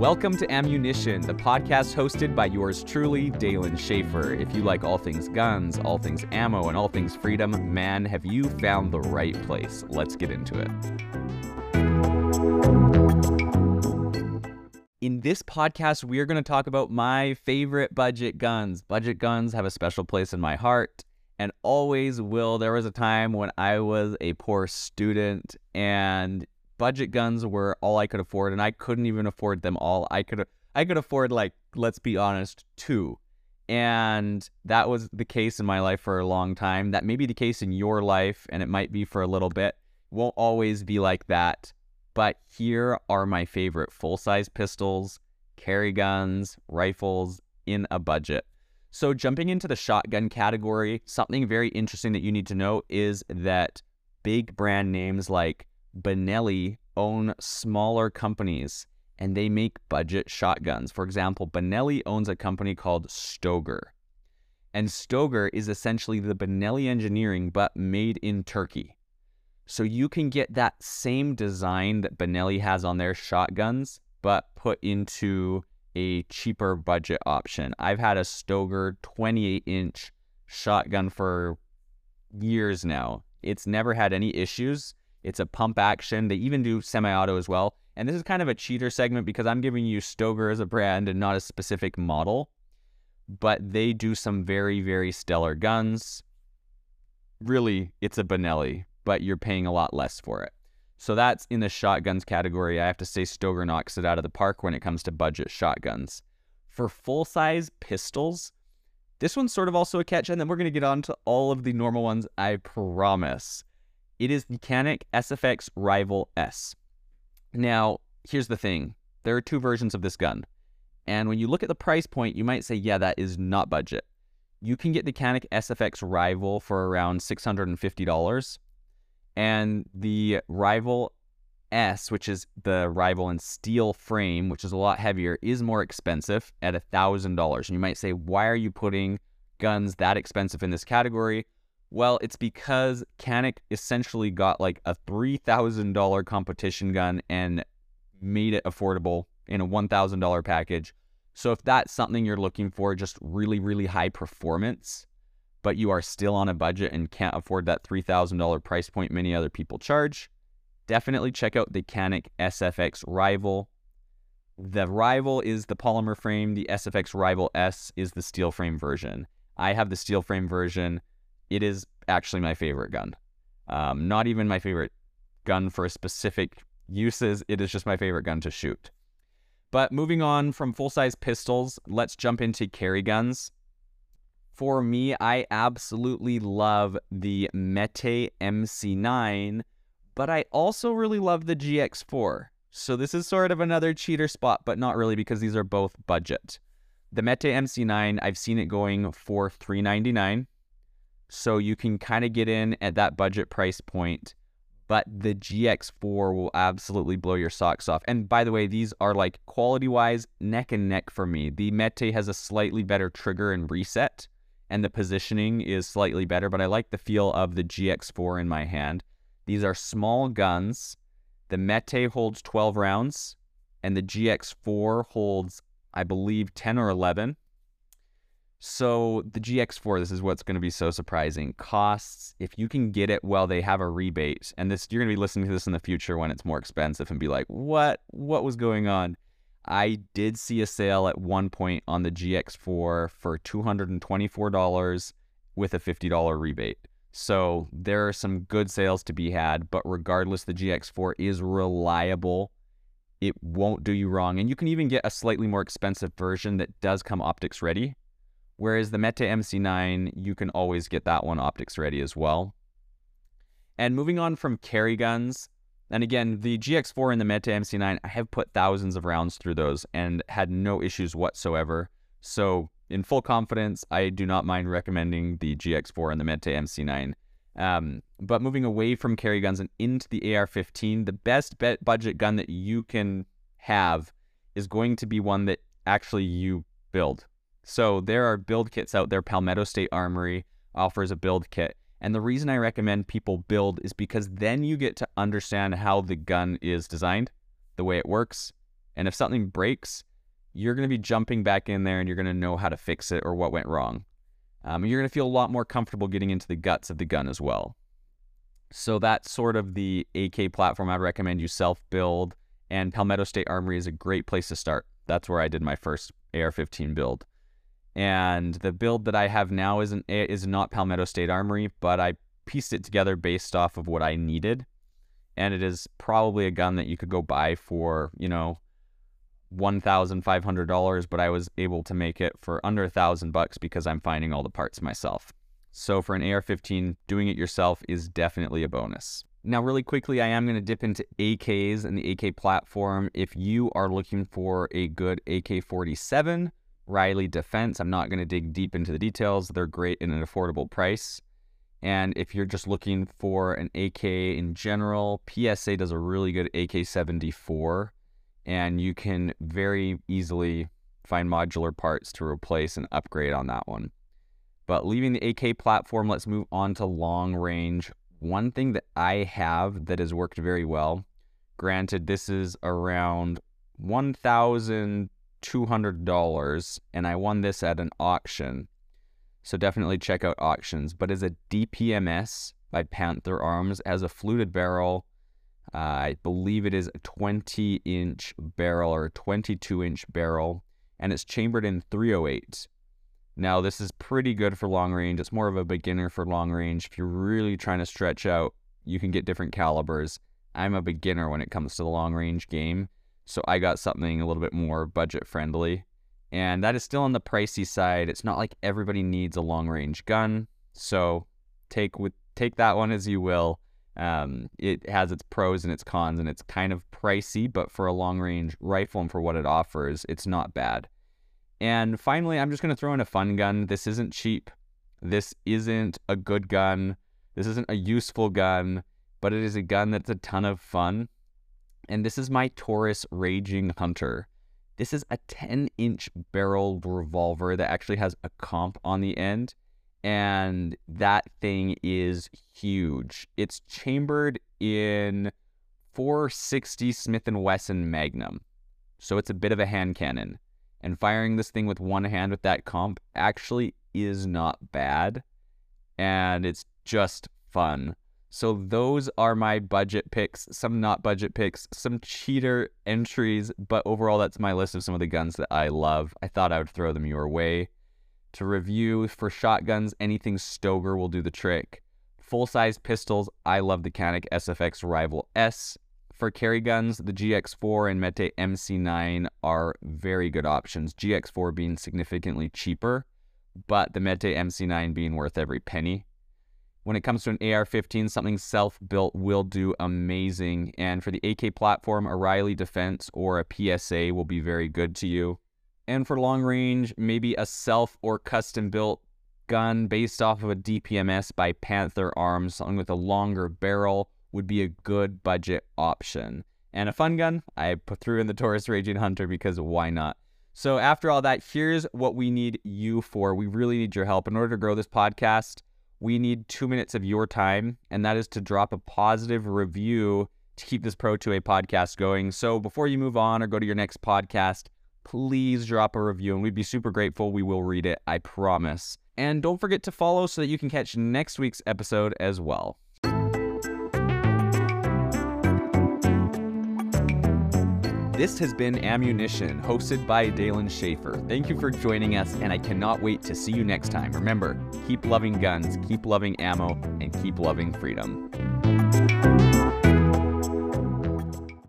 Welcome to Ammunition, the podcast hosted by yours truly, Dalen Schaefer. If you like all things guns, all things ammo, and all things freedom, man, have you found the right place. Let's get into it. In this podcast, we are going to talk about my favorite budget guns. Budget guns have a special place in my heart and always will. There was a time when I was a poor student and budget guns were all I could afford, and I couldn't even afford them all. I could I could afford like let's be honest, two, and that was the case in my life for a long time. That may be the case in your life, and it might be for a little bit. Won't always be like that. But here are my favorite full size pistols, carry guns, rifles in a budget. So, jumping into the shotgun category, something very interesting that you need to know is that big brand names like Benelli own smaller companies and they make budget shotguns. For example, Benelli owns a company called Stoeger. And Stoeger is essentially the Benelli engineering, but made in Turkey. So you can get that same design that Benelli has on their shotguns, but put into a cheaper budget option. I've had a Stoeger 28 inch shotgun for years now. It's never had any issues. It's a pump action. They even do semi-auto as well. And this is kind of a cheater segment because I'm giving you Stoeger as a brand and not a specific model. But they do some very, very stellar guns. Really, it's a Benelli, but you're paying a lot less for it. So that's in the shotguns category. I have to say Stoeger knocks it out of the park when it comes to budget shotguns. For full-size pistols, this one's sort of also a catch, and then we're going to get on to all of the normal ones, I promise. It is the Canik SFX Rival S. Now, here's the thing. There are two versions of this gun. And when you look at the price point, you might say, yeah, that is not budget. You can get the Canik SFX Rival for around $650. And the Rival S, which is the Rival in steel frame, which is a lot heavier, is more expensive at $1,000. And you might say, why are you putting guns that expensive in this category? Well, it's because Canik essentially got like a $3,000 competition gun and made it affordable in a $1,000 package. So if that's something you're looking for, just really, really high performance, but you are still on a budget and can't afford that $3,000 price point many other people charge, definitely check out the Canik SFX Rival. The Rival is the polymer frame, the SFX Rival S is the steel frame version. I have the steel frame version it is actually my favorite gun. Um, not even my favorite gun for specific uses. It is just my favorite gun to shoot. But moving on from full size pistols, let's jump into carry guns. For me, I absolutely love the Mete MC9, but I also really love the GX4. So this is sort of another cheater spot, but not really because these are both budget. The Mete MC9, I've seen it going for $399 so you can kind of get in at that budget price point. But the GX4 will absolutely blow your socks off. And by the way, these are like quality wise, neck and neck for me. The Mete has a slightly better trigger and reset, and the positioning is slightly better, but I like the feel of the GX4 in my hand. These are small guns. The Mete holds 12 rounds, and the GX4 holds, I believe, 10 or 11. So the GX4, this is what's going to be so surprising. Costs, if you can get it while they have a rebate, and this you're going to be listening to this in the future when it's more expensive and be like, "What? What was going on?" I did see a sale at one point on the GX4 for $224 with a $50 rebate. So there are some good sales to be had, but regardless, the GX4 is reliable. It won't do you wrong. And you can even get a slightly more expensive version that does come optics ready. Whereas the Mete MC9, you can always get that one optics ready as well. And moving on from carry guns, and again, the GX4 and the Mete MC9, I have put thousands of rounds through those and had no issues whatsoever. So, in full confidence, I do not mind recommending the GX4 and the Mete MC9. Um, but moving away from carry guns and into the AR-15, the best bet budget gun that you can have is going to be one that actually you build. So there are build kits out there. Palmetto State Armory offers a build kit. And the reason I recommend people build is because then you get to understand how the gun is designed, the way it works, And if something breaks, you're going to be jumping back in there and you're going to know how to fix it or what went wrong. Um, you're going to feel a lot more comfortable getting into the guts of the gun as well. So that's sort of the AK platform I'd recommend you self build. And Palmetto State Armory is a great place to start. That's where I did my first AR-15 build. And the build that I have now isn't eh, is not Palmetto State Armory, but I pieced it together based off of what I needed. And it is probably a gun that you could go buy for, you know, $1,500, but I was able to make it for under a thousand bucks because I'm finding all the parts myself. So for an AR-15, doing it yourself is definitely a bonus. Now, really quickly, I am going to dip into AKs and the AK platform. If you are looking for a good AK-47, Riley Defense, I'm not going to dig deep into the details. They're great in an affordable price. And if you're just looking for an AK in general, PSA does a really good AK-74 and you can very easily find modular parts to replace and upgrade on that one. But leaving the AK platform, let's move on to long range. One thing that I have that has worked very well, granted, this is around $1,200, and I won this at an auction. So definitely check out auctions. But as a DPMS by Panther Arms, as a fluted barrel, uh, I believe it is a 20 inch barrel or a 22 inch barrel, and it's chambered in 308. Now, this is pretty good for long range. It's more of a beginner for long range. If you're really trying to stretch out, you can get different calibers. I'm a beginner when it comes to the long range game, so I got something a little bit more budget friendly. And that is still on the pricey side. It's not like everybody needs a long range gun, so take with take that one as you will. Um, it has its pros and its cons, and it's kind of pricey, but for a long range rifle and for what it offers, it's not bad. And finally, I'm just going to throw in a fun gun. This isn't cheap. This isn't a good gun. This isn't a useful gun, but it is a gun that's a ton of fun. And this is my Taurus Raging Hunter. This is a 10 inch barrel revolver that actually has a comp on the end and that thing is huge. It's chambered in 460 Smith & Wesson Magnum. So it's a bit of a hand cannon. And firing this thing with one hand with that comp actually is not bad. And it's just fun. So those are my budget picks, some not budget picks, some cheater entries, but overall that's my list of some of the guns that I love. I thought I would throw them your way. To review for shotguns, anything Stoeger will do the trick. Full size pistols, I love the Canik SFX Rival S. For carry guns, the GX4 and Mete MC9 are very good options. GX4 being significantly cheaper, but the Mete MC9 being worth every penny. When it comes to an AR-15, something self-built will do amazing. And for the AK platform, a Riley Defense or a PSA will be very good to you. And for long range, maybe a self or custom built gun based off of a DPMS by Panther Arms, with a longer barrel would be a good budget option. And a fun gun, I threw in the Taurus Raging Hunter because why not? So after all that, here's what we need you for. We really need your help. In order to grow this podcast, we need two minutes of your time, and that is to drop a positive review to keep this Pro 2A podcast going. So before you move on or go to your next podcast, please drop a review and we'd be super grateful. We will read it, I promise. And don't forget to follow so that you can catch next week's episode as well. This has been Ammunition, hosted by Dalen Schaefer. Thank you for joining us, and I cannot wait to see you next time. Remember, keep loving guns, keep loving ammo, and keep loving freedom.